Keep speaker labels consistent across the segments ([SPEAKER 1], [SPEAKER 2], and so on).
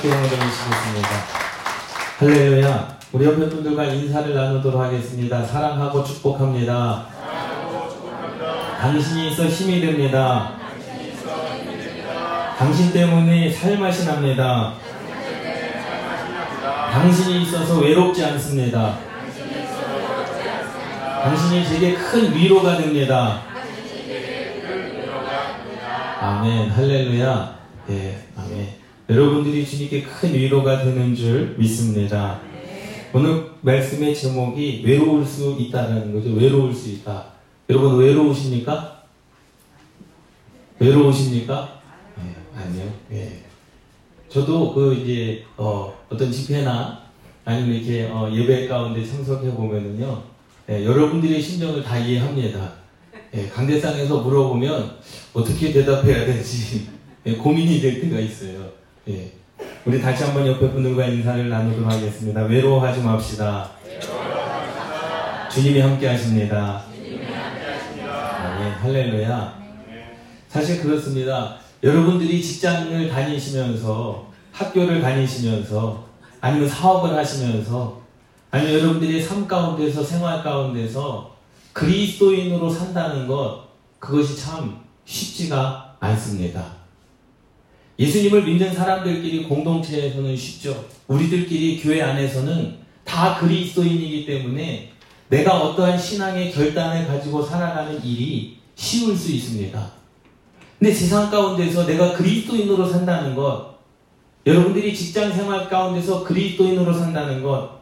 [SPEAKER 1] 시겠습니다. 할렐루야. 우리 옆에 분들과 인사를 나누도록 하겠습니다. 사랑하고 축복합니다. 당신이 있어 힘이 됩니다. 당신 때문에 살맛이 납니다. 당신이 있어서 외롭지 않습니다. 당신이 제게 큰 위로가 됩니다. 아멘. 할렐루야. 예, 아멘. 여러분들이 주님께 큰 위로가 되는 줄 믿습니다. 오늘 말씀의 제목이 외로울 수 있다는 거죠. 외로울 수 있다. 여러분 외로우십니까? 외로우십니까? 네, 아니요. 예. 저도 그 이제 어, 떤 집회나 아니면 이렇게 어, 예배 가운데 참석해 보면은요, 예, 여러분들의 심정을 다 이해합니다. 예, 강대상에서 물어보면 어떻게 대답해야 될지 예, 고민이 될 때가 있어요. 예. 우리 다시 한번 옆에 분들과 인사를 나누도록 하겠습니다. 외로워하지 맙시다. 주님이 함께 하십니다. 아멘. 할렐루야. 사실 그렇습니다. 여러분들이 직장을 다니시면서 학교를 다니시면서 아니면 사업을 하시면서 아니면 여러분들이 삶 가운데서 생활 가운데서 그리스도인으로 산다는 것 그것이 참 쉽지가 않습니다. 예수님을 믿는 사람들끼리 공동체에서는 쉽죠. 우리들끼리 교회 안에서는 다 그리스도인이기 때문에 내가 어떠한 신앙의 결단을 가지고 살아가는 일이 쉬울 수 있습니다. 근데 세상 가운데서 내가 그리스도인으로 산다는 것, 여러분들이 직장 생활 가운데서 그리스도인으로 산다는 것,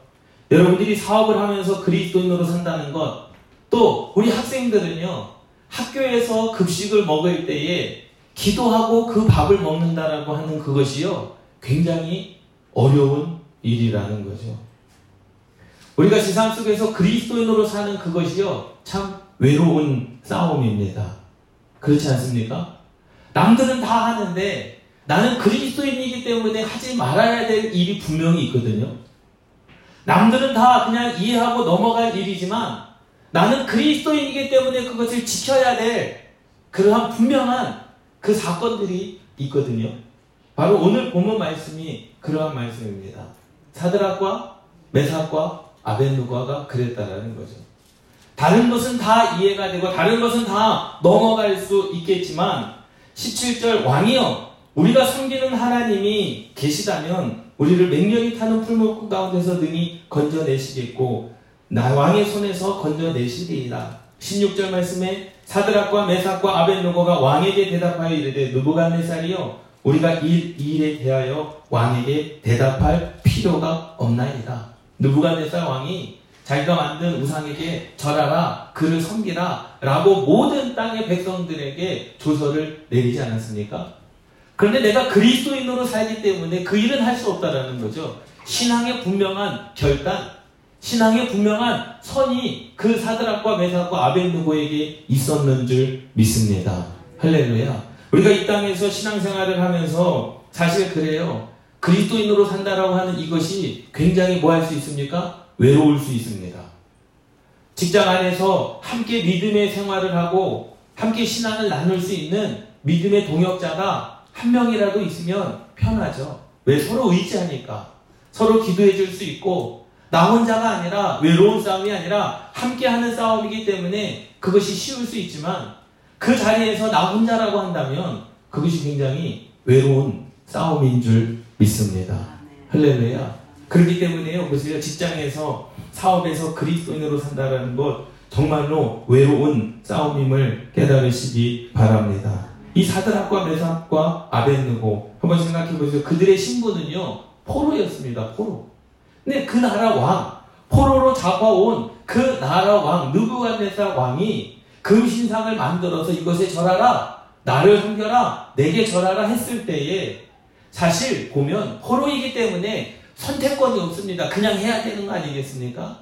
[SPEAKER 1] 여러분들이 사업을 하면서 그리스도인으로 산다는 것, 또 우리 학생들은요, 학교에서 급식을 먹을 때에 기도하고 그 밥을 먹는다라고 하는 그것이요, 굉장히 어려운 일이라는 거죠. 우리가 세상 속에서 그리스도인으로 사는 그것이요, 참 외로운 싸움입니다. 그렇지 않습니까? 남들은 다 하는데 나는 그리스도인이기 때문에 하지 말아야 될 일이 분명히 있거든요. 남들은 다 그냥 이해하고 넘어갈 일이지만 나는 그리스도인이기 때문에 그것을 지켜야 될 그러한 분명한 그 사건들이 있거든요. 바로 오늘 본문 말씀이 그러한 말씀입니다. 사드락과 메삭과 아벤누가가 그랬다라는 거죠. 다른 것은 다 이해가 되고 다른 것은 다 넘어갈 수 있겠지만 17절 왕이여 우리가 섬기는 하나님이 계시다면 우리를 맹렬히 타는 풀목구 가운데서 능히 건져내시겠고 나 왕의 손에서 건져내시리이다. 16절 말씀에 사드락과 메삭과 아벤누고가 왕에게 대답하여 이르되 누부갓네살이여 우리가 이 일에 대하여 왕에게 대답할 필요가 없나이다. 누부갓네살 왕이 자기가 만든 우상에게 절하라 그를 섬기라 라고 모든 땅의 백성들에게 조서를 내리지 않았습니까? 그런데 내가 그리스도인으로 살기 때문에 그 일은 할 수 없다라는 거죠. 신앙의 분명한 결단, 신앙의 분명한 선이 그 사드락과 메삭과 아벤누고에게 있었는 줄 믿습니다. 할렐루야. 우리가 이 땅에서 신앙생활을 하면서 사실 그래요. 그리스도인으로 산다라고 하는 이것이 굉장히 뭐 할 수 있습니까? 외로울 수 있습니다. 직장 안에서 함께 믿음의 생활을 하고 함께 신앙을 나눌 수 있는 믿음의 동역자가 한 명이라도 있으면 편하죠. 왜 서로 의지하니까 서로 기도해 줄 수 있고 나 혼자가 아니라 외로운 싸움이 아니라 함께하는 싸움이기 때문에 그것이 쉬울 수 있지만 그 자리에서 나 혼자라고 한다면 그것이 굉장히 외로운 싸움인 줄 믿습니다. 할렐루야. 그렇기 때문에요. 보세요. 직장에서 사업에서 그리스도인으로 산다는 것 정말로 외로운 싸움임을 깨달으시기 바랍니다. 이 사드락과 메삭과 아벤느고 한번 생각해 보세요. 그들의 신분은요 포로였습니다. 포로. 근데 그 나라 왕 포로로 잡아온 그 나라 왕 느부갓네살 왕이 금신상을 만들어서 이것에 절하라 나를 섬겨라 내게 절하라 했을 때에 사실 보면 포로이기 때문에 선택권이 없습니다. 그냥 해야 되는 거 아니겠습니까?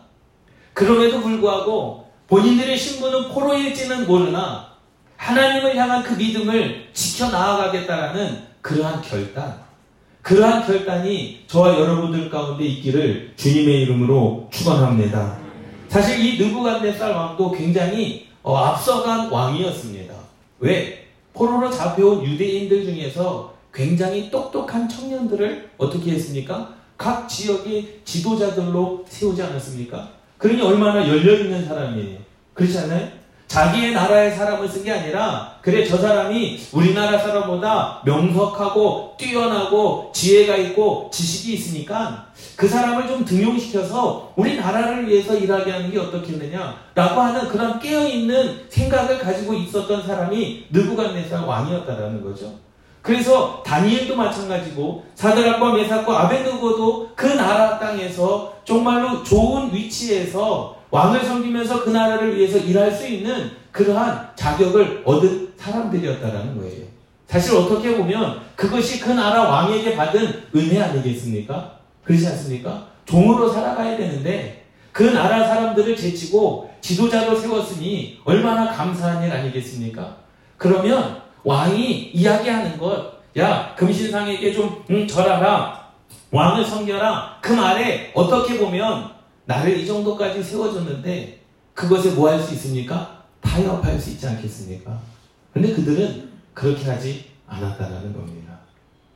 [SPEAKER 1] 그럼에도 불구하고 본인들의 신분은 포로일지는 모르나 하나님을 향한 그 믿음을 지켜 나아가겠다라는 그러한 결단, 그러한 결단이 저와 여러분들 가운데 있기를 주님의 이름으로 축원합니다. 사실 이 느부갓네살 왕도 굉장히 어, 앞서간 왕이었습니다. 왜? 포로로 잡혀온 유대인들 중에서 굉장히 똑똑한 청년들을 어떻게 했습니까? 각 지역의 지도자들로 세우지 않았습니까? 그러니 얼마나 열려있는 사람이에요. 그렇지 않아요? 자기의 나라의 사람을 쓴 게 아니라 그래 저 사람이 우리나라 사람보다 명석하고 뛰어나고 지혜가 있고 지식이 있으니까 그 사람을 좀 등용시켜서 우리나라를 위해서 일하게 하는 게 어떻겠느냐라고 하는 그런 깨어있는 생각을 가지고 있었던 사람이 느부갓네살 왕이었다라는 거죠. 그래서 다니엘도 마찬가지고 사드락과 메삭과 아벤누고도 그 나라 땅에서 정말로 좋은 위치에서 왕을 섬기면서 그 나라를 위해서 일할 수 있는 그러한 자격을 얻은 사람들이었다라는 거예요. 사실 어떻게 보면 그것이 그 나라 왕에게 받은 은혜 아니겠습니까? 그렇지 않습니까? 종으로 살아가야 되는데 그 나라 사람들을 제치고 지도자로 세웠으니 얼마나 감사한 일 아니겠습니까? 그러면 왕이 이야기하는 것, 야, 금신상에게 좀, 응, 절하라. 왕을 섬겨라. 그 말에 어떻게 보면 나를 이 정도까지 세워줬는데 그것에 뭐 할 수 있습니까? 타협할 수 있지 않겠습니까? 근데 그들은 그렇게 하지 않았다라는 겁니다.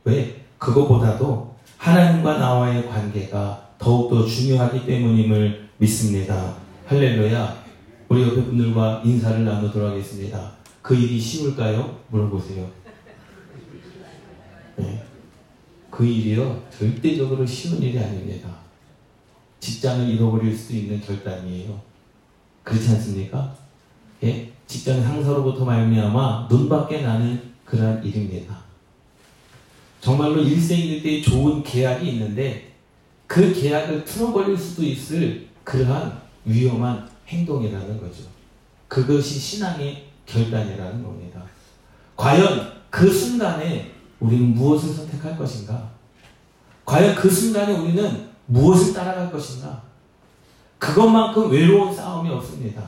[SPEAKER 1] 왜? 그거보다도 하나님과 나와의 관계가 더욱더 중요하기 때문임을 믿습니다. 할렐루야. 우리 옆에 분들과 인사를 나누도록 하겠습니다. 그 일이 쉬울까요? 물어보세요. 네. 그 일이요, 절대적으로 쉬운 일이 아닙니다. 직장을 잃어버릴 수 있는 결단이에요. 그렇지 않습니까? 예? 직장 상사로부터 말미암아 눈밖에 나는 그러한 일입니다. 정말로 일생일대의 좋은 계약이 있는데 그 계약을 틀어버릴 수도 있을 그러한 위험한 행동이라는 거죠. 그것이 신앙의 결단이라는 겁니다. 과연 그 순간에 우리는 무엇을 선택할 것인가? 과연 그 순간에 우리는 무엇을 따라갈 것인가? 그것만큼 외로운 싸움이 없습니다.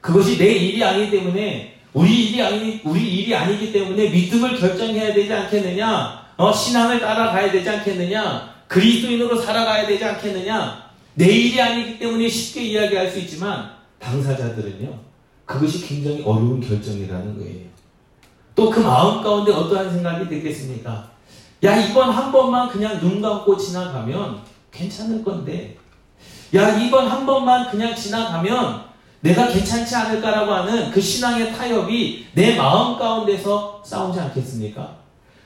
[SPEAKER 1] 그것이 내 일이 아니기 때문에 우리 일이 아니 우리 일이 아니기 때문에 믿음을 결정해야 되지 않겠느냐? 어, 신앙을 따라가야 되지 않겠느냐? 그리스도인으로 살아가야 되지 않겠느냐? 내 일이 아니기 때문에 쉽게 이야기할 수 있지만 당사자들은요. 그것이 굉장히 어려운 결정이라는 거예요. 또 그 마음 가운데 어떠한 생각이 들겠습니까? 야, 이번 한 번만 그냥 눈 감고 지나가면 괜찮을 건데, 야, 이번 한 번만 그냥 지나가면 내가 괜찮지 않을까라고 하는 그 신앙의 타협이 내 마음 가운데서 싸우지 않겠습니까?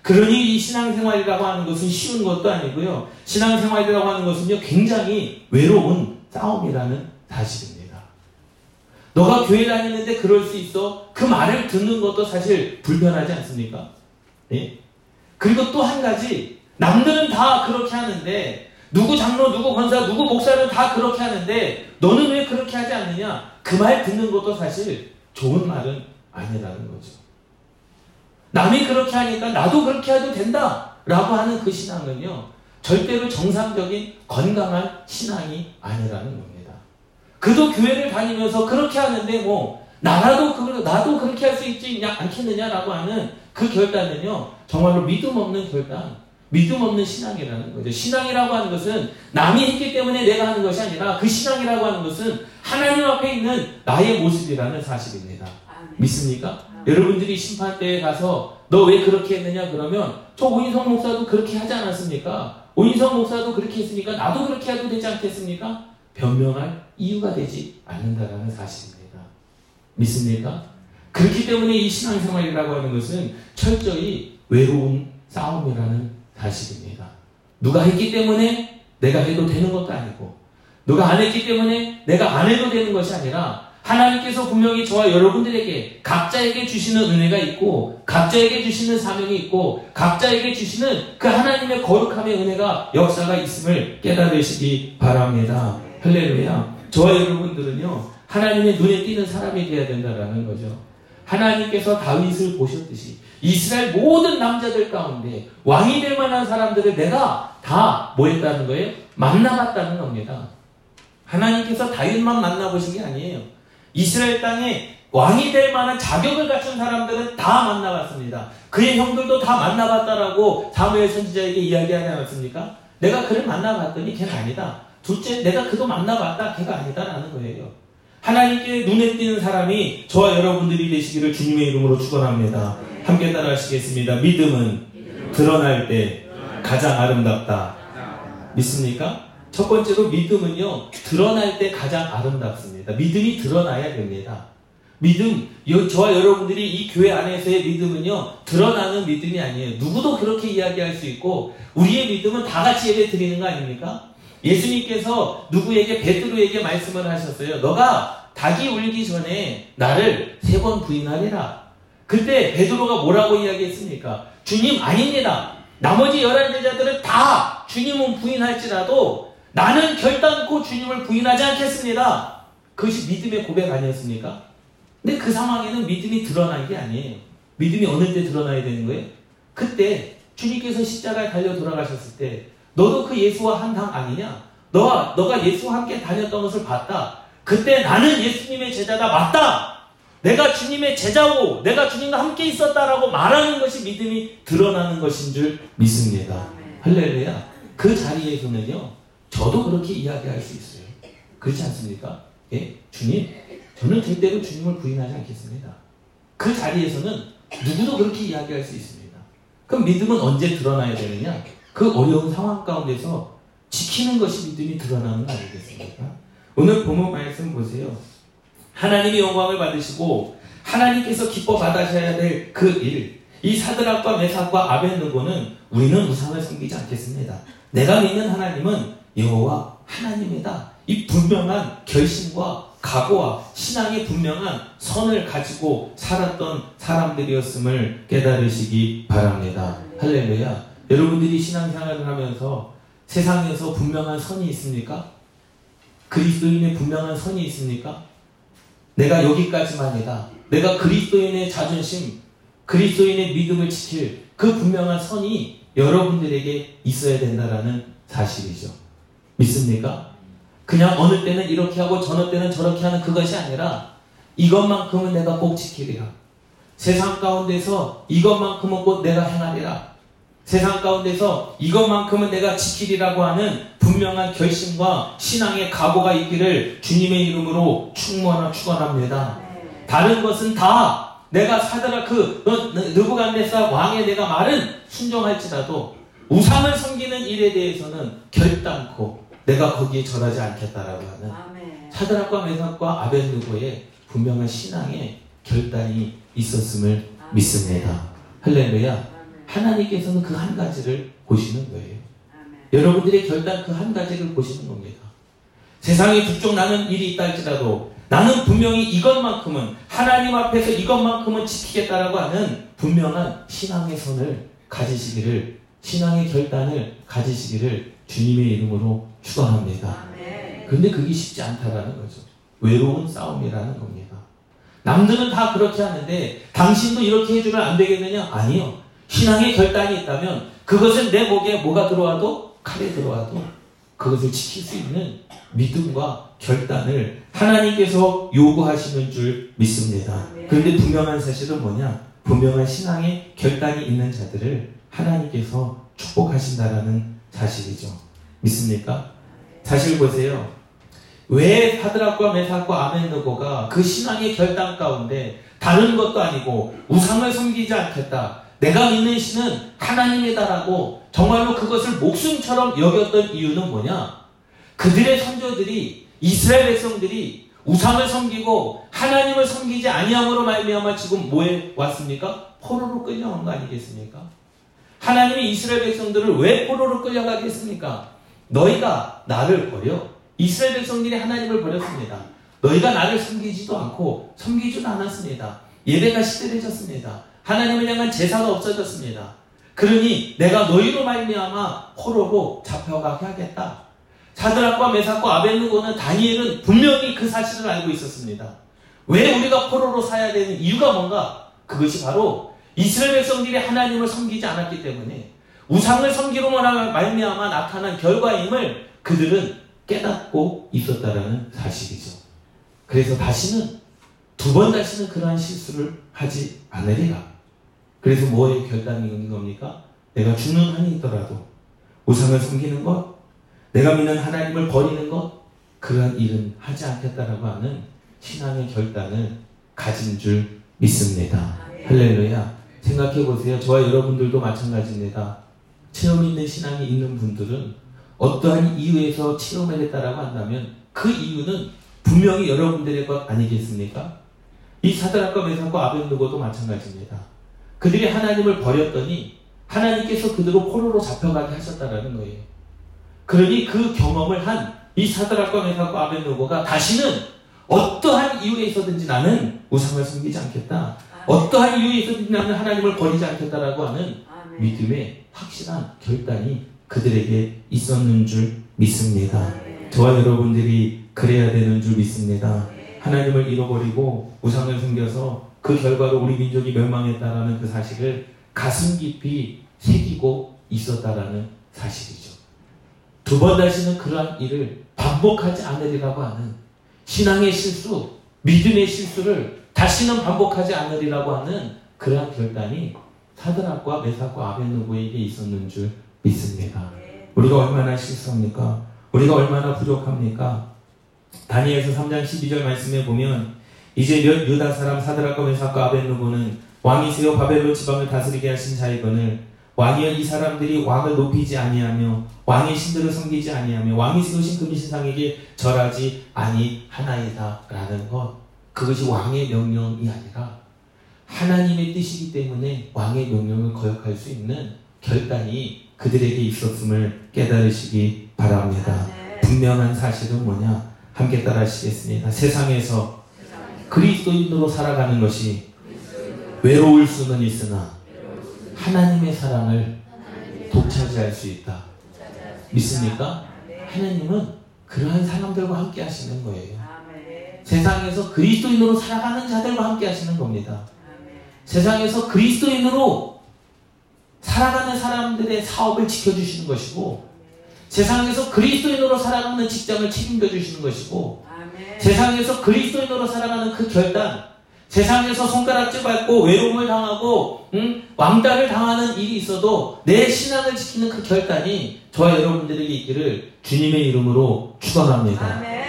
[SPEAKER 1] 그러니 이 신앙생활이라고 하는 것은 쉬운 것도 아니고요. 신앙생활이라고 하는 것은요, 굉장히 외로운 싸움이라는 사실입니다. 너가 교회 다니는데 그럴 수 있어? 그 말을 듣는 것도 사실 불편하지 않습니까? 네? 그리고 또 한 가지, 남들은 다 그렇게 하는데, 누구 장로, 누구 권사, 누구 목사는 다 그렇게 하는데, 너는 왜 그렇게 하지 않느냐? 그 말 듣는 것도 사실 좋은 말은 아니라는 거죠. 남이 그렇게 하니까 나도 그렇게 해도 된다! 라고 하는 그 신앙은요, 절대로 정상적인 건강한 신앙이 아니라는 겁니다. 그도 교회를 다니면서 그렇게 하는데 뭐, 나라도 그, 나도 그렇게 할 수 있지 않겠느냐라고 하는 그 결단은요, 정말로 믿음 없는 결단, 믿음 없는 신앙이라는 거죠. 신앙이라고 하는 것은 남이 했기 때문에 내가 하는 것이 아니라 그 신앙이라고 하는 것은 하나님 앞에 있는 나의 모습이라는 사실입니다. 믿습니까? 여러분들이 심판대에 가서 너 왜 그렇게 했느냐 그러면 저 오인성 목사도 그렇게 하지 않았습니까? 오인성 목사도 그렇게 했으니까 나도 그렇게 해도 되지 않겠습니까? 변명할 이유가 되지 않는다라는 사실입니다. 믿습니까? 그렇기 때문에 이 신앙생활이라고 하는 것은 철저히 외로운 싸움이라는 사실입니다. 누가 했기 때문에 내가 해도 되는 것도 아니고, 누가 안 했기 때문에 내가 안 해도 되는 것이 아니라, 하나님께서 분명히 저와 여러분들에게 각자에게 주시는 은혜가 있고, 각자에게 주시는 사명이 있고, 각자에게 주시는 그 하나님의 거룩함의 은혜가 역사가 있음을 깨달으시기 바랍니다. 할렐루야. 저와 여러분들은요, 하나님의 눈에 띄는 사람이 되어야 된다는 거죠. 하나님께서 다윗을 보셨듯이 이스라엘 모든 남자들 가운데 왕이 될 만한 사람들을 내가 다 뭐 했다는 거예요? 만나봤다는 겁니다. 하나님께서 다윗만 만나보신 게 아니에요. 이스라엘 땅에 왕이 될 만한 자격을 갖춘 사람들은 다 만나봤습니다. 그의 형들도 다 만나봤다라고 사무엘 선지자에게 이야기하지 않았습니까? 내가 그를 만나봤더니 걔는 아니다. 둘째, 내가 그도 만나봤다. 걔가 아니다라는 거예요. 하나님께 눈에 띄는 사람이 저와 여러분들이 되시기를 주님의 이름으로 축원합니다. 함께 따라하시겠습니다. 믿음은 드러날 때 가장 아름답다. 믿습니까? 첫 번째로 믿음은요, 드러날 때 가장 아름답습니다. 믿음이 드러나야 됩니다. 믿음, 저와 여러분들이 이 교회 안에서의 믿음은요, 드러나는 믿음이 아니에요. 누구도 그렇게 이야기할 수 있고, 우리의 믿음은 다 같이 예배 드리는 거 아닙니까? 예수님께서 누구에게, 베드로에게 말씀을 하셨어요. 너가 닭이 울기 전에 나를 세 번 부인하리라. 그때 베드로가 뭐라고 이야기했습니까? 주님 아닙니다. 나머지 열한 제자들은 다 주님은 부인할지라도 나는 결단코 주님을 부인하지 않겠습니다. 그것이 믿음의 고백 아니었습니까? 근데 그 상황에는 믿음이 드러난 게 아니에요. 믿음이 어느 때 드러나야 되는 거예요? 그때 주님께서 십자가에 달려 돌아가셨을 때 너도 그 예수와 한 당 아니냐? 너가 너가 예수와 함께 다녔던 것을 봤다. 그때 나는 예수님의 제자다 맞다. 내가 주님의 제자고 내가 주님과 함께 있었다라고 말하는 것이 믿음이 드러나는 것인 줄 믿습니다. 할렐루야. 그 자리에서는요. 저도 그렇게 이야기할 수 있어요. 그렇지 않습니까? 예? 주님, 저는 절대로 주님을 부인하지 않겠습니다. 그 자리에서는 누구도 그렇게 이야기할 수 있습니다. 그럼 믿음은 언제 드러나야 되느냐? 그 어려운 상황 가운데서 지키는 것이 믿음이 드러나는 거 아니겠습니까? 오늘 본문 말씀 보세요. 하나님의 영광을 받으시고 하나님께서 기뻐 받으셔야 될 그 일, 이 사드락과 메삭과 아벤누고는 우리는 우상을 섬기지 않겠습니다. 내가 믿는 하나님은 여호와 하나님이다. 이 분명한 결심과 각오와 신앙의 분명한 선을 가지고 살았던 사람들이었음을 깨달으시기 바랍니다. 할렐루야. 여러분들이 신앙생활을 하면서 세상에서 분명한 선이 있습니까? 그리스도인의 분명한 선이 있습니까? 내가 여기까지만이다. 내가 그리스도인의 자존심, 그리스도인의 믿음을 지킬 그 분명한 선이 여러분들에게 있어야 된다라는 사실이죠. 믿습니까? 그냥 어느 때는 이렇게 하고 저느 때는 저렇게 하는 그것이 아니라 이것만큼은 내가 꼭 지키리라. 세상 가운데서 이것만큼은 꼭 내가 행하리라. 세상 가운데서 이것만큼은 내가 지키리라고 하는 분명한 결심과 신앙의 각오가 있기를 주님의 이름으로 충원하 축원합니다. 다른 것은 다 내가 사드라 그 느부갓네살 왕의 내가 말은 순종할지라도 우상을 섬기는 일에 대해서는 결단코 내가 거기에 절하지 않겠다라고 하는 사드락과 메삭과 아벤누고의 분명한 신앙의 결단이 있었음을 믿습니다. 할렐루야. 하나님께서는 그 한 가지를 보시는 거예요. 여러분들의 결단 그 한 가지를 보시는 겁니다. 세상에 북쪽 나는 일이 있다 할지라도 나는 분명히 이것만큼은 하나님 앞에서 이것만큼은 지키겠다라고 하는 분명한 신앙의 선을 가지시기를 신앙의 결단을 가지시기를 주님의 이름으로 축원합니다. 그런데 그게 쉽지 않다라는 거죠. 외로운 싸움이라는 겁니다. 남들은 다 그렇게 하는데 당신도 이렇게 해주면 안 되겠느냐? 아니요. 신앙의 결단이 있다면 그것은 내 목에 뭐가 들어와도 칼에 들어와도 그것을 지킬 수 있는 믿음과 결단을 하나님께서 요구하시는 줄 믿습니다. 그런데 분명한 사실은 뭐냐? 분명한 신앙의 결단이 있는 자들을 하나님께서 축복하신다라는 사실이죠. 믿습니까? 사실 보세요. 왜 사드락과 메삭과 아멘느고가 그 신앙의 결단 가운데 다른 것도 아니고 우상을 섬기지 않겠다. 내가 믿는 신은 하나님이다라고 정말로 그것을 목숨처럼 여겼던 이유는 뭐냐? 그들의 선조들이 이스라엘 백성들이 우상을 섬기고 하나님을 섬기지 아니함으로 말미암아 지금 뭐에 왔습니까? 포로로 끌려온 거 아니겠습니까? 하나님이 이스라엘 백성들을 왜 포로로 끌려가게 했습니까? 너희가 나를 버려. 이스라엘 백성들이 하나님을 버렸습니다. 너희가 나를 섬기지도 않고 섬기지도 않았습니다. 예배가 시들해졌습니다. 하나님을 향한 제사가 없어졌습니다. 그러니 내가 너희로 말미암아 포로로 잡혀가게 하겠다. 사드락과 메삭과 아벨누고는 다니엘은 분명히 그 사실을 알고 있었습니다. 왜 우리가 포로로 사야 되는 이유가 뭔가? 그것이 바로 이스라엘 백성들이 하나님을 섬기지 않았기 때문에 우상을 섬기로 말미암아 나타난 결과임을 그들은 깨닫고 있었다라는 사실이죠. 그래서 다시는 두 번 다시는 그러한 실수를 하지 않으리라. 그래서 뭐의 결단이 있는 겁니까? 내가 죽는 한이 있더라도 우상을 섬기는 것, 내가 믿는 하나님을 버리는 것, 그러한 일은 하지 않겠다라고 하는 신앙의 결단을 가진 줄 믿습니다. 할렐루야. 생각해 보세요. 저와 여러분들도 마찬가지입니다. 체험 있는 신앙이 있는 분들은 어떠한 이유에서 체험을 했다라고 한다면 그 이유는 분명히 여러분들의 것 아니겠습니까? 이 사드락과 메삭과 아벤누고도 마찬가지입니다. 그들이 하나님을 버렸더니 하나님께서 그들을 포로로 잡혀가게 하셨다라는 거예요. 그러니 그 경험을 한 이 사드락과 메삭과 아벤누고가 다시는 어떠한 이유에 있어든지 나는 우상을 섬기지 않겠다. 어떠한 이유에 있어든지 나는 하나님을 버리지 않겠다라고 하는 믿음의 확실한 결단이 그들에게 있었는 줄 믿습니다. 저와 여러분들이 그래야 되는 줄 믿습니다. 하나님을 잃어버리고 우상을 숨겨서 그 결과로 우리 민족이 멸망했다라는 그 사실을 가슴 깊이 새기고 있었다라는 사실이죠. 두 번 다시는 그러한 일을 반복하지 않으리라고 하는 신앙의 실수, 믿음의 실수를 다시는 반복하지 않으리라고 하는 그러한 결단이 사드락과 메삭과 아벤누고에게 있었는 줄 믿습니다. 우리가 얼마나 실수합니까? 우리가 얼마나 부족합니까? 다니엘서 3장 12절 말씀에 보면 이제 몇 유다 사람 사드락과 메삭과 아벤누고는 왕이 세워 바벨론 지방을 다스리게 하신 자이거늘 왕이여 이 사람들이 왕을 높이지 아니하며 왕의 신들을 섬기지 아니하며 왕이 세우신 금신상에게 절하지 아니하나이다 라는 것 그것이 왕의 명령이 아니라 하나님의 뜻이기 때문에 왕의 명령을 거역할 수 있는 결단이 그들에게 있었음을 깨달으시기 바랍니다. 분명한 사실은 뭐냐? 함께 따라 하시겠습니다. 세상에서 그리스도인으로 살아가는 것이 외로울 수는 있으나 하나님의 사랑을 독차지할 수 있다. 믿습니까? 하나님은 그러한 사람들과 함께 하시는 거예요. 세상에서 그리스도인으로 살아가는 자들과 함께 하시는 겁니다. 세상에서 그리스도인으로 살아가는 사람들의 사업을 지켜주시는 것이고 세상에서 그리스도인으로 살아가는 직장을 책임져 주시는 것이고 세상에서 그리스도인으로 살아가는 그 결단 세상에서 손가락질 받고 외로움을 당하고 응? 왕따를 당하는 일이 있어도 내 신앙을 지키는 그 결단이 저와 여러분들에게 있기를 주님의 이름으로 축원합니다.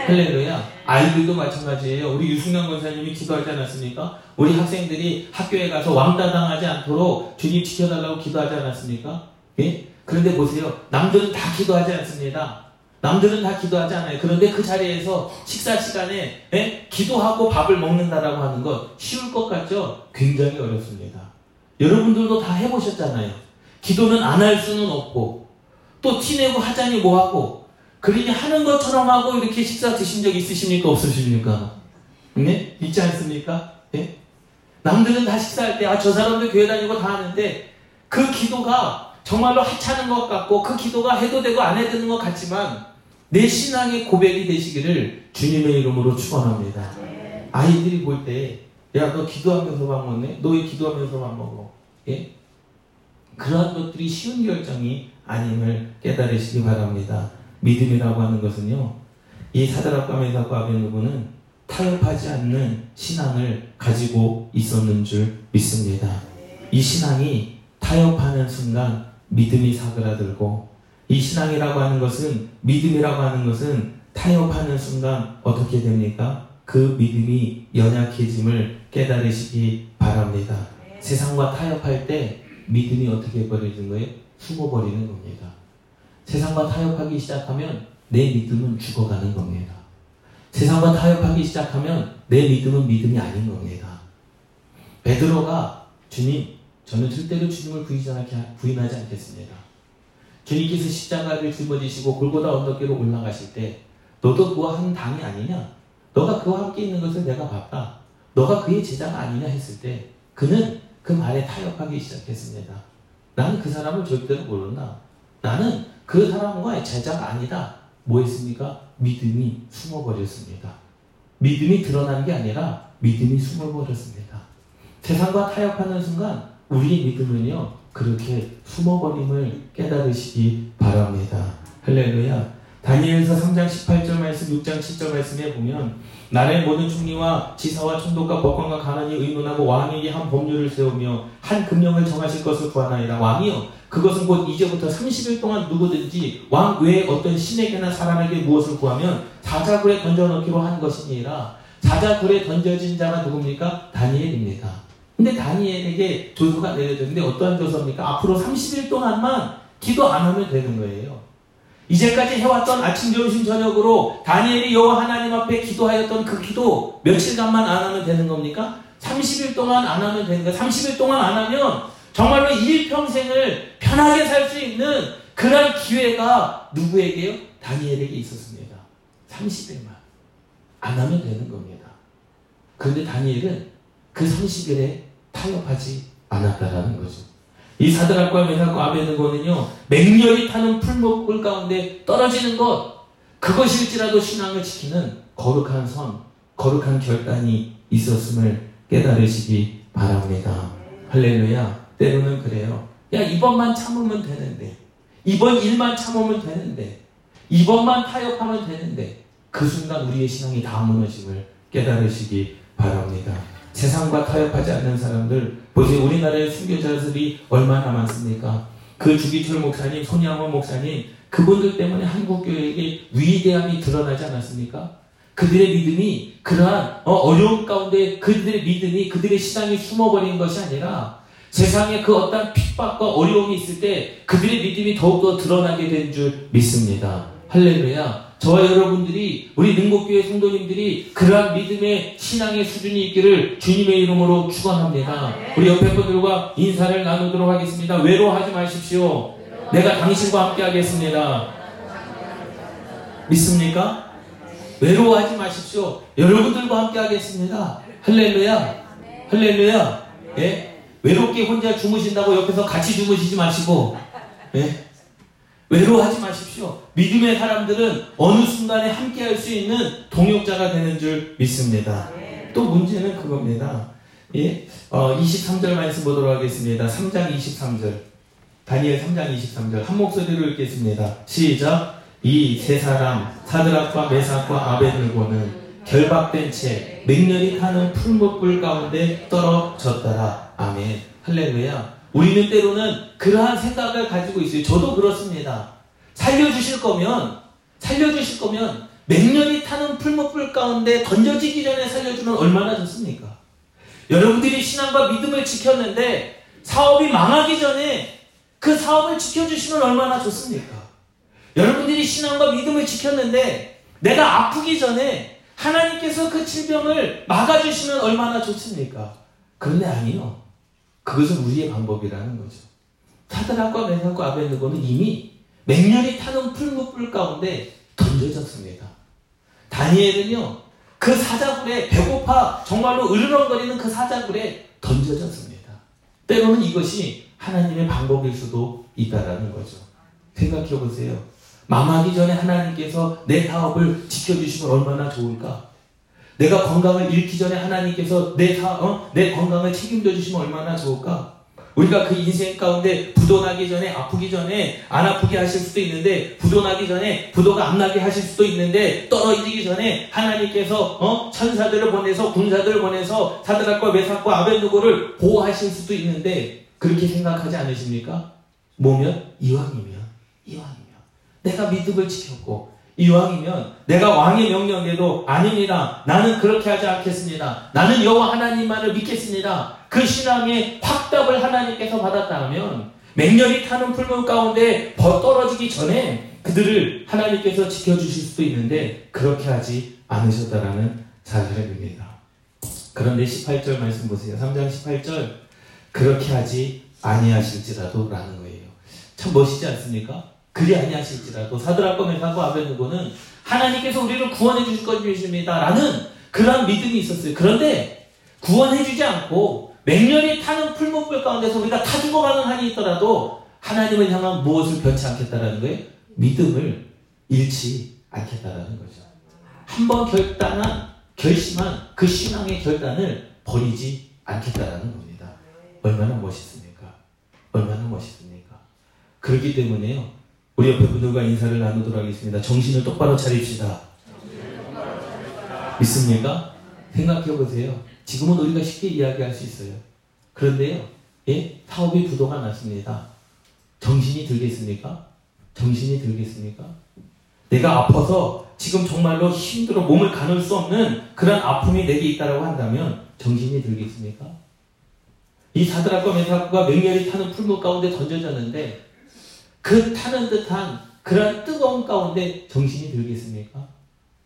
[SPEAKER 1] 할렐루야. 아이들도 마찬가지예요. 우리 유승현 권사님이 기도하지 않았습니까? 우리 학생들이 학교에 가서 왕따 당하지 않도록 주님 지켜달라고 기도하지 않았습니까? 예? 그런데 보세요. 남들은 다 기도하지 않습니다. 남들은 다 기도하지 않아요. 그런데 그 자리에서 식사 시간에 예? 기도하고 밥을 먹는다라고 하는 것 쉬울 것 같죠? 굉장히 어렵습니다. 여러분들도 다 해보셨잖아요. 기도는 안 할 수는 없고 또 티내고 하자니 뭐하고 그러니 하는 것처럼 하고 이렇게 식사 드신 적 있으십니까? 없으십니까? 네? 있지 않습니까? 예? 남들은 다 식사할 때, 아, 저 사람들 교회 다니고 다 하는데, 그 기도가 정말로 하찮은 것 같고, 그 기도가 해도 되고 안 해도 되는 것 같지만, 내 신앙의 고백이 되시기를 주님의 이름으로 축원합니다. 아이들이 볼 때, 야, 너 기도하면서 밥 먹네? 너왜 기도하면서 밥 먹어? 예? 그러한 것들이 쉬운 결정이 아님을 깨달으시기 바랍니다. 믿음이라고 하는 것은요, 이 사드락과 메삭과 아벤누고는 타협하지 않는 신앙을 가지고 있었는 줄 믿습니다. 이 신앙이 타협하는 순간 믿음이 사그라들고 이 신앙이라고 하는 것은 믿음이라고 하는 것은 타협하는 순간 어떻게 됩니까? 그 믿음이 연약해짐을 깨달으시기 바랍니다. 세상과 타협할 때 믿음이 어떻게 버리는 거예요? 숨어버리는 겁니다. 세상과 타협하기 시작하면 내 믿음은 죽어가는 겁니다. 세상과 타협하기 시작하면 내 믿음은 믿음이 아닌 겁니다. 베드로가 주님, 저는 절대로 주님을 부인하지 않겠습니다. 주님께서 십자가를 짊어지시고 골고다 언덕길로 올라가실 때 너도 그와 한 당이 아니냐? 너가 그와 함께 있는 것을 내가 봤다. 너가 그의 제자가 아니냐 했을 때 그는 그 말에 타협하기 시작했습니다. 나는 그 사람을 절대로 모른다. 나는 그 사람과의 제자가 아니다. 뭐 했습니까? 믿음이 숨어버렸습니다. 믿음이 드러난 게 아니라 믿음이 숨어버렸습니다. 세상과 타협하는 순간 우리의 믿음은요, 그렇게 숨어버림을 깨달으시기 바랍니다. 할렐루야. 다니엘서 3장 18절 말씀, 6장 7절 말씀에 보면 나라의 모든 총리와 지사와 총독과 법관과 가난이 의논하고 왕에게 한 법률을 세우며 한 금령을 정하실 것을 구하나이다. 왕이요 그것은 곧 이제부터 30일 동안 누구든지 왕 외에 어떤 신에게나 사람에게 무엇을 구하면 사자굴에 던져넣기로 한 것이니라. 사자굴에 던져진 자가 누굽니까? 다니엘입니다. 근데 다니엘에게 조서가 내려졌는데 어떠한 조서입니까? 앞으로 30일 동안만 기도 안 하면 되는 거예요. 이제까지 해왔던 아침, 점심, 저녁으로 다니엘이 여호와 하나님 앞에 기도하였던 그 기도 며칠간만 안 하면 되는 겁니까? 30일 동안 안 하면 되는 거예요. 30일 동안 안 하면 정말로 일평생을 편하게 살 수 있는 그런 기회가 누구에게요? 다니엘에게 있었습니다. 30일만. 안 하면 되는 겁니다. 그런데 다니엘은 그 30일에 타협하지 않았다라는 거죠. 이 사드락과 메삭과 아베느고는요 맹렬히 타는 풀목불 가운데 떨어지는 것 그것일지라도 신앙을 지키는 거룩한 선, 거룩한 결단이 있었음을 깨달으시기 바랍니다. 할렐루야. 때로는 그래요. 야 이번만 참으면 되는데 이번 일만 참으면 되는데 이번만 타협하면 되는데 그 순간 우리의 신앙이 다 무너짐을 깨달으시기 바랍니다. 세상과 타협하지 않는 사람들 보세요. 우리나라의 순교자들이 얼마나 많습니까? 그 주기철 목사님, 손양원 목사님 그분들 때문에 한국 교회에게 위대함이 드러나지 않았습니까? 그들의 믿음이 그러한 어, 려움 가운데 그들의 믿음이 그들의 신앙이 숨어버린 것이 아니라 세상에 그 어떤 핍박과 어려움이 있을 때 그들의 믿음이 더욱더 드러나게 된 줄 믿습니다. 할렐루야. 저와 여러분들이 우리 능곡교회 성도님들이 그러한 믿음의 신앙의 수준이 있기를 주님의 이름으로 축원합니다. 우리 옆에 분들과 인사를 나누도록 하겠습니다. 외로워하지 마십시오. 내가 당신과 함께 하겠습니다. 믿습니까? 외로워하지 마십시오. 여러분들과 함께 하겠습니다. 할렐루야. 할렐루야. 예? 외롭게 혼자 주무신다고 옆에서 같이 주무시지 마시고 예? 외로워하지 마십시오. 믿음의 사람들은 어느 순간에 함께 할 수 있는 동역자가 되는 줄 믿습니다. 또 문제는 그겁니다. 예? 어, 23절 말씀 보도록 하겠습니다. 3장 23절. 다니엘 3장 23절. 한 목소리로 읽겠습니다. 시작. 이 세 사람, 사드락과 메삭과 아베들고는 결박된 채 맹렬히 타는 풀목불 가운데 떨어졌더라. 아멘. 할렐루야. 우리는 때로는 그러한 생각을 가지고 있어요. 저도 그렇습니다. 살려주실 거면, 살려주실 거면, 맹렬히 타는 풀목불 가운데 던져지기 전에 살려주면 얼마나 좋습니까? 여러분들이 신앙과 믿음을 지켰는데, 사업이 망하기 전에 그 사업을 지켜주시면 얼마나 좋습니까? 여러분들이 신앙과 믿음을 지켰는데, 내가 아프기 전에 하나님께서 그 질병을 막아주시면 얼마나 좋습니까? 그런데 아니요. 그것은 우리의 방법이라는 거죠. 사드락과 메삭과 아벤느고는 이미 맹렬히 타는 풀무불 가운데 던져졌습니다. 다니엘은요, 그 사자굴에 배고파 정말로 으르렁거리는 그 사자굴에 던져졌습니다. 때로는 이것이 하나님의 방법일 수도 있다라는 거죠. 생각해 보세요. 망하기 전에 하나님께서 내 사업을 지켜주시면 얼마나 좋을까? 내가 건강을 잃기 전에 하나님께서 내, 사, 어? 내 건강을 책임져 주시면 얼마나 좋을까? 우리가 그 인생 가운데 부도나기 전에 아프기 전에 안 아프게 하실 수도 있는데 부도나기 전에 부도가 안 나게 하실 수도 있는데 떨어지기 전에 하나님께서 어? 천사들을 보내서 군사들을 보내서 사드락과 메삭과 아벤누고를 보호하실 수도 있는데 그렇게 생각하지 않으십니까? 뭐면 이왕이면 이왕이면 내가 믿음을 지켰고 이왕이면 내가 왕의 명령에도 아닙니다. 나는 그렇게 하지 않겠습니다. 나는 여호와 하나님만을 믿겠습니다. 그 신앙의 확답을 하나님께서 받았다면 맹렬히 타는 풀물 가운데 버 떨어지기 전에 그들을 하나님께서 지켜주실 수도 있는데 그렇게 하지 않으셨다라는 사실을 봅니다. 그런데 18절 말씀 보세요. 3장 18절 그렇게 하지 아니하실지라도 라는 거예요. 참 멋있지 않습니까? 그리 아니하실지라도 사드락과 메사과 아벤누고는 하나님께서 우리를 구원해 주실 것입니다. 라는 그러한 믿음이 있었어요. 그런데 구원해 주지 않고 맹렬히 타는 풀목불 가운데서 우리가 타 죽어가는 한이 있더라도 하나님을 향한 무엇을 변치 않겠다라는 거예요? 믿음을 잃지 않겠다라는 거죠. 한번 결단한, 결심한 그 신앙의 결단을 버리지 않겠다라는 겁니다. 얼마나 멋있습니까? 얼마나 멋있습니까? 그렇기 때문에요. 우리 옆에 분들과 인사를 나누도록 하겠습니다. 정신을 똑바로 차립시다. 믿습니까? 생각해 보세요. 지금은 우리가 쉽게 이야기할 수 있어요. 그런데요, 예? 사업이 부도가 났습니다. 정신이 들겠습니까? 정신이 들겠습니까? 내가 아파서 지금 정말로 힘들어 몸을 가눌 수 없는 그런 아픔이 내게 있다고 한다면 정신이 들겠습니까? 이 사드락과 메사크가 맹렬히 타는 풀무 가운데 던져졌는데 그 타는 듯한 그런 뜨거운 가운데 정신이 들겠습니까?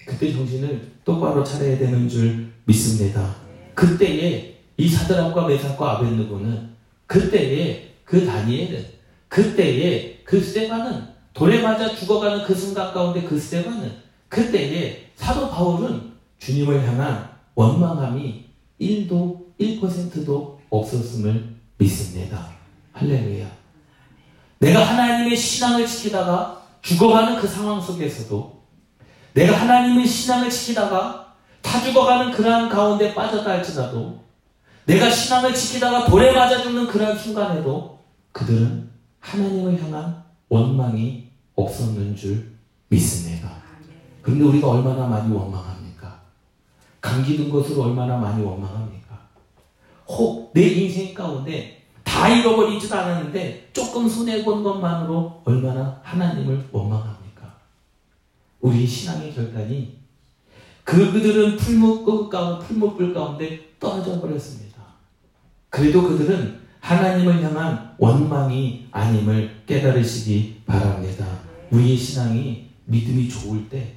[SPEAKER 1] 그때 정신을 똑바로 차려야 되는 줄 믿습니다. 그때에 이 사드락과 메사크와 아벤느고는 그때에 그 다니엘은 그때에 그 스테반은 돌에 맞아 죽어가는 그 순간 가운데 그 스테반은 그때에 사도 바울은 주님을 향한 원망함이 1도 1%도 없었음을 믿습니다. 할렐루야. 내가 하나님의 신앙을 지키다가 죽어가는 그 상황 속에서도 내가 하나님의 신앙을 지키다가 다 죽어가는 그러한 가운데 빠졌다 할지라도 내가 신앙을 지키다가 돌에 맞아 죽는 그러한 순간에도 그들은 하나님을 향한 원망이 없었는 줄 믿습니다. 그런데 우리가 얼마나 많이 원망합니까? 감기 든 것으로 얼마나 많이 원망합니까? 혹 내 인생 가운데 다 잃어버리지도 않았는데 조금 손해본 것만으로 얼마나 하나님을 원망합니까? 우리 신앙의 결단이 그 그들은 풀무불 가운데, 풀무불 가운데 떨어져 버렸습니다. 그래도 그들은 하나님을 향한 원망이 아님을 깨달으시기 바랍니다. 우리의 신앙이 믿음이 좋을 때,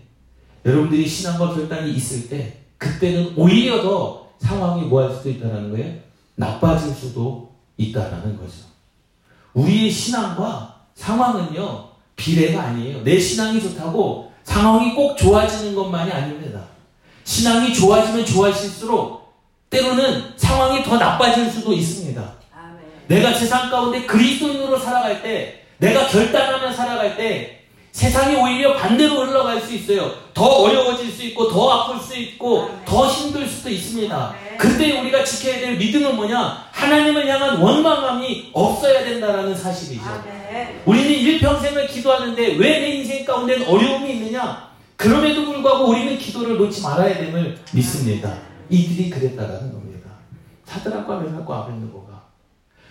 [SPEAKER 1] 여러분들이 신앙과 결단이 있을 때, 그때는 오히려 더 상황이 뭐 할 수도 있다는 거예요? 나빠질 수도 있다라는 거죠. 우리의 신앙과 상황은요, 비례가 아니에요. 내 신앙이 좋다고 상황이 꼭 좋아지는 것만이 아닙니다. 신앙이 좋아지면 좋아질수록 때로는 상황이 더 나빠질 수도 있습니다. 내가 세상 가운데 그리스도인으로 살아갈 때, 내가 결단하며 살아갈 때, 세상이 오히려 반대로 흘러갈 수 있어요. 더 어려워질 수 있고, 더 아플 수 있고, 더 힘들 수도 있습니다. 그때 우리가 지켜야 될 믿음은 뭐냐? 하나님을 향한 원망함이 없어야 된다라는 사실이죠. 우리는 일평생을 기도하는데 왜 내 인생 가운데는 어려움이 있느냐? 그럼에도 불구하고 우리는 기도를 놓지 말아야 됨을 믿습니다. 이들이 그랬다라는 겁니다. 사드락과 메삭과 아벤느고가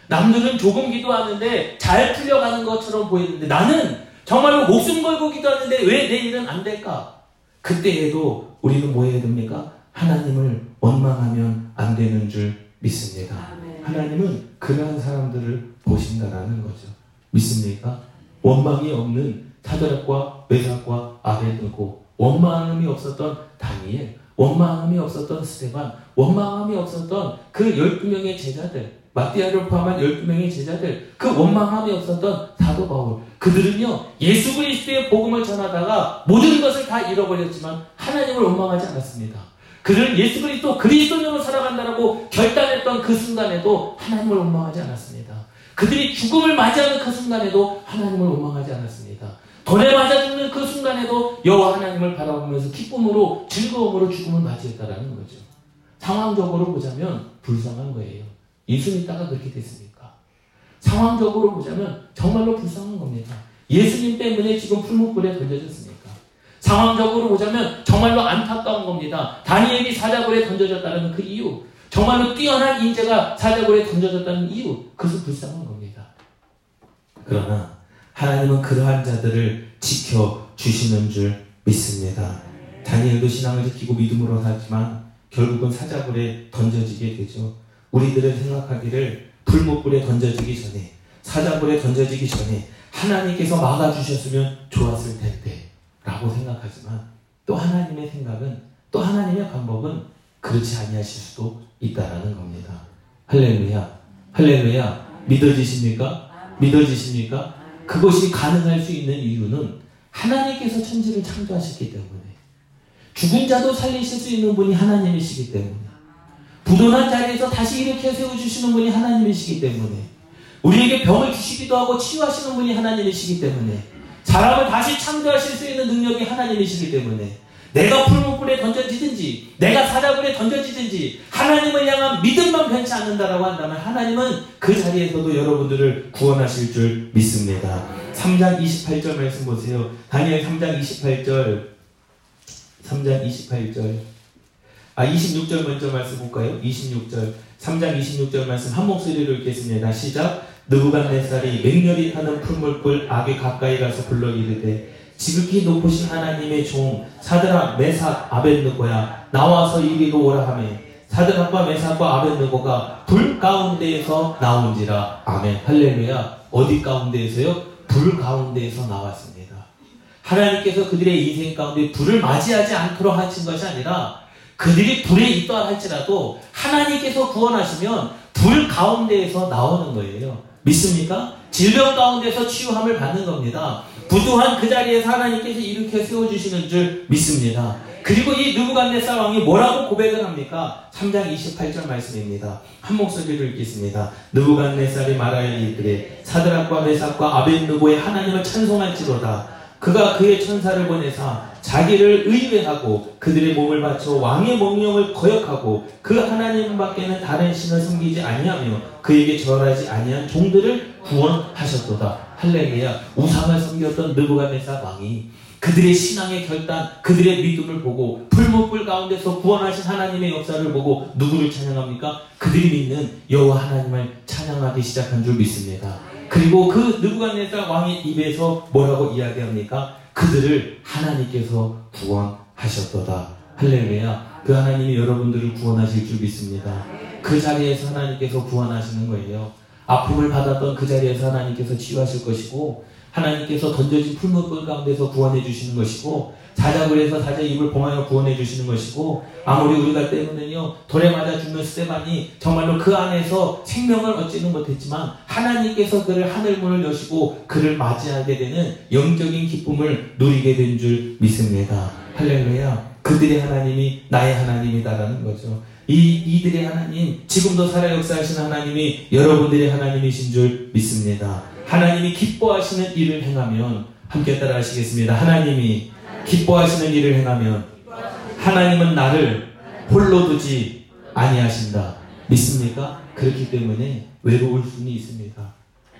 [SPEAKER 1] 남들은 조금 기도하는데 잘 풀려가는 것처럼 보이는데 나는 정말로 목숨 걸고 기도하는데 왜 내 일은 안 될까? 그때에도 우리는 뭐 해야 됩니까? 하나님을 원망하면 안 되는 줄 믿습니다. 하나님은 그러한 사람들을 보신다라는 거죠. 믿습니까? 원망이 없는 사드락과 메삭과 아벤느고 원망함이 없었던 다니엘, 원망함이 없었던 스테반, 원망함이 없었던 그 12명의 제자들, 마띠아를 포함한 12명의 제자들, 그 원망함이 없었던 사도 바울. 그들은요, 예수 그리스도의 복음을 전하다가 모든 것을 다 잃어버렸지만 하나님을 원망하지 않았습니다. 그들은 예수 그리스도 그리스도인으로 살아간다라고 결단했던 그 순간에도 하나님을 원망하지 않았습니다. 그들이 죽음을 맞이하는 그 순간에도 하나님을 원망하지 않았습니다. 돌에 맞아 죽는 그 순간에도 여호와 하나님을 바라보면서 기쁨으로 즐거움으로 죽음을 맞이했다라는 거죠. 상황적으로 보자면 불쌍한 거예요. 예수 믿다가 그렇게 됐습니까? 상황적으로 보자면 정말로 불쌍한 겁니다. 예수님 때문에 지금 풀무불에 던져졌습니까? 상황적으로 보자면 정말로 안타까운 겁니다. 다니엘이 사자굴에 던져졌다는 그 이유, 정말로 뛰어난 인재가 사자굴에 던져졌다는 이유, 그것은 불쌍한 겁니다. 그러나 하나님은 그러한 자들을 지켜 주시는 줄 믿습니다. 다니엘도 신앙을 지키고 믿음으로 살지만 결국은 사자굴에 던져지게 되죠. 우리들은 생각하기를 불목불에 던져지기 전에 사자굴에 던져지기 전에 하나님께서 막아주셨으면 좋았을 텐데 라고 생각하지만 또 하나님의 생각은 또 하나님의 방법은 그렇지 아니하실 수도 있다라는 겁니다. 할렐루야 할렐루야 믿어지십니까? 믿어지십니까? 그것이 가능할 수 있는 이유는 하나님께서 천지를 창조하셨기 때문에 죽은 자도 살리실 수 있는 분이 하나님이시기 때문에 부도난 자리에서 다시 일으켜 세워주시는 분이 하나님이시기 때문에 우리에게 병을 주시기도 하고 치유하시는 분이 하나님이시기 때문에 사람을 다시 창조하실 수 있는 능력이 하나님이시기 때문에 내가 풀무불에 던져지든지 내가 사자굴에 던져지든지 하나님을 향한 믿음만 변치 않는다라고 한다면 하나님은 그 자리에서도 여러분들을 구원하실 줄 믿습니다. 3장 28절 말씀 보세요. 다니엘 3장 28절 3장 28절 아 26절 먼저 말씀 볼까요? 26절 3장 26절 말씀 한 목소리로 읽겠습니다. 시작 느부갓네살이 맹렬히 타는 풀물불 악에 가까이 가서 불러 이르되 지극히 높으신 하나님의 종 사드라 메삭 아벨느고야 나와서 이리로 오라 하매 사드락과 메삭과 아벤느고가 불 가운데에서 나온지라 아멘 할렐루야 어디 가운데에서요? 불 가운데에서 나왔습니다. 하나님께서 그들의 인생 가운데 불을 맞이하지 않도록 하신 것이 아니라 그들이 불에 있다 할지라도 하나님께서 구원하시면 불 가운데에서 나오는 거예요. 믿습니까? 질병 가운데서 치유함을 받는 겁니다. 부두한 그 자리에서 하나님께서 이렇게 세워주시는 줄 믿습니다. 그리고 이 느부갓네살 왕이 뭐라고 고백을 합니까? 3장 28절 말씀입니다. 한 목소리를 읽겠습니다. 느부갓네살이 말하여 이르되 사드락과 메삭과 아벤느고의 하나님을 찬송할지로다. 그가 그의 천사를 보내사 자기를 의뢰하고 그들의 몸을 바쳐 왕의 명령을 거역하고 그 하나님밖에는 다른 신을 섬기지 아니하며 그에게 절하지 아니한 종들을 구원하셨도다. 할렐루야. 우상을 섬겼던 느부갓네살 왕이 그들의 신앙의 결단, 그들의 믿음을 보고 풀무불 가운데서 구원하신 하나님의 역사를 보고 누구를 찬양합니까? 그들이 믿는 여호와 하나님을 찬양하기 시작한 줄 믿습니다. 그리고 그 느부갓네살 왕의 입에서 뭐라고 이야기합니까? 그들을 하나님께서 구원하셨도다. 할렐루야. 그 하나님이 여러분들을 구원하실 줄 믿습니다. 그 자리에서 하나님께서 구원하시는 거예요. 아픔을 받았던 그 자리에서 하나님께서 치유하실 것이고 하나님께서 던져진 풀무불 가운데서 구원해 주시는 것이고 자작을 해서 사자 입을 봉하여 구원해 주시는 것이고 아무리 우리가 때문에요 돌에 맞아 죽는 스테반이 정말로 그 안에서 생명을 얻지는 못했지만 하나님께서 그를 하늘문을 여시고 그를 맞이하게 되는 영적인 기쁨을 누리게 된 줄 믿습니다. 할렐루야. 그들의 하나님이 나의 하나님이다라는 거죠. 이 이들의 하나님 지금도 살아 역사하시는 하나님이 여러분들의 하나님이신 줄 믿습니다. 하나님이 기뻐하시는 일을 행하면 함께 따라 하시겠습니다. 하나님이 기뻐하시는 일을 행하면 하나님은 나를 홀로 두지 아니하신다. 믿습니까? 그렇기 때문에 외로울 수는 있습니다.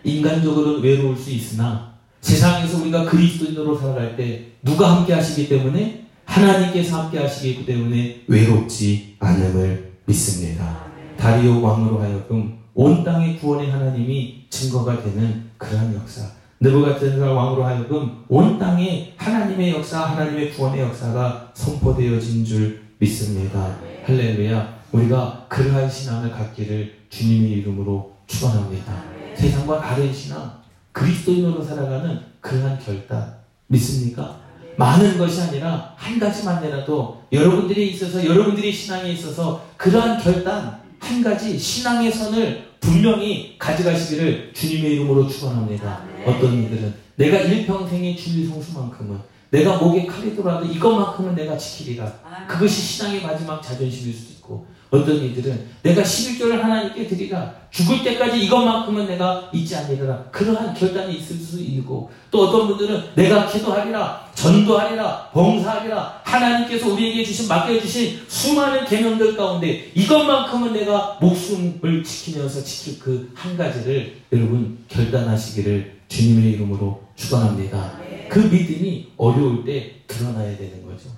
[SPEAKER 1] 인간적으로는 외로울 수 있으나 세상에서 우리가 그리스도인으로 살아갈 때 누가 함께 하시기 때문에 하나님께서 함께 하시기 때문에 외롭지 않음을 믿습니다. 다리오 왕으로 하여금 온 땅의 구원의 하나님이 증거가 되는 그러한 역사. 느부갓네살 왕으로 하여금 온 땅에 하나님의 역사, 하나님의 구원의 역사가 선포되어진 줄 믿습니다. 할렐루야. 우리가 그러한 신앙을 갖기를 주님의 이름으로 축원합니다. 세상과 다른 신앙, 그리스도인으로 살아가는 그러한 결단 믿습니까? 많은 것이 아니라 한 가지만이라도 여러분들이 있어서 여러분들이 신앙에 있어서 그러한 결단 한 가지 신앙의 선을 분명히 가져가시기를 주님의 이름으로 축원합니다. 어떤 이들은 내가 일평생의 주의 성수만큼은 내가 목에 칼이 들어와도 이것만큼은 내가 지키리라. 그것이 신앙의 마지막 자존심일 수도 있고 어떤 이들은 내가 11조를 하나님께 드리라. 죽을 때까지 이것만큼은 내가 잊지 않으리라. 그러한 결단이 있을 수 있고 또 어떤 분들은 내가 기도하리라. 전도하리라. 봉사하리라. 하나님께서 우리에게 주신 맡겨주신 수많은 계명들 가운데 이것만큼은 내가 목숨을 지키면서 지킬 그 한 가지를 여러분 결단하시기를 주님의 이름으로 축원합니다. 그 믿음이 어려울 때 드러나야 되는 거죠.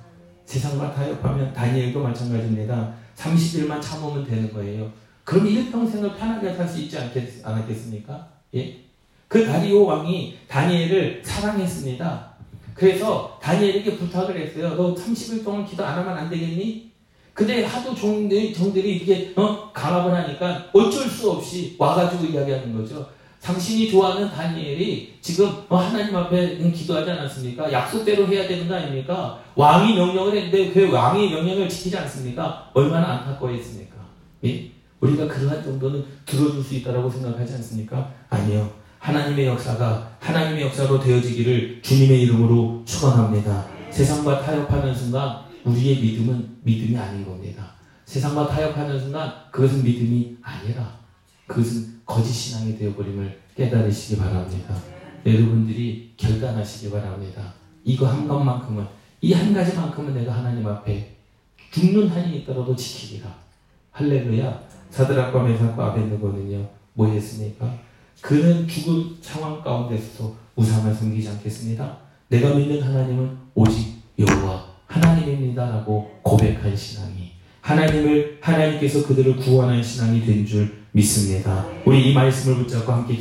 [SPEAKER 1] 세상과 타협하면 다니엘도 마찬가지입니다. 30일만 참으면 되는 거예요. 그럼 일평생을 편하게 살 수 있지 않겠, 않았겠습니까? 예? 그 다리오 왕이 다니엘을 사랑했습니다. 그래서 다니엘에게 부탁을 했어요. 너 30일 동안 기도 안 하면 안 되겠니? 근데 하도 종들이, 종들이 이렇게 어? 강압을 하니까 어쩔 수 없이 와가지고 이야기하는 거죠. 당신이 좋아하는 다니엘이 지금 어, 하나님 앞에 기도하지 않았습니까? 약속대로 해야 되는 거 아닙니까? 왕이 명령을 했는데 그 왕의 명령을 지키지 않습니까? 얼마나 안타까워했습니까? 예? 우리가 그러한 정도는 들어줄 수 있다고 생각하지 않습니까? 아니요. 하나님의 역사가 하나님의 역사로 되어지기를 주님의 이름으로 축원합니다. 세상과 타협하는 순간 우리의 믿음은 믿음이 아닌 겁니다. 세상과 타협하는 순간 그것은 믿음이 아니라 그것은 거짓 신앙이 되어버림을 깨달으시기 바랍니다. 여러분들이 결단하시기 바랍니다. 이거 한 것만큼은 이 한 가지만큼은 내가 하나님 앞에 죽는 한이 있더라도 지키리라. 할렐루야. 사드락과 메삭과 아벤느고는요. 뭐 했습니까? 그는 죽을 상황 가운데서도 우상을 섬기지 않겠습니다. 내가 믿는 하나님은 오직 여호와 하나님입니다라고 고백한 신앙이 하나님을 하나님께서 그들을 구원한 신앙이 된 줄 믿습니다. 우리 이 말씀을 붙잡고 함께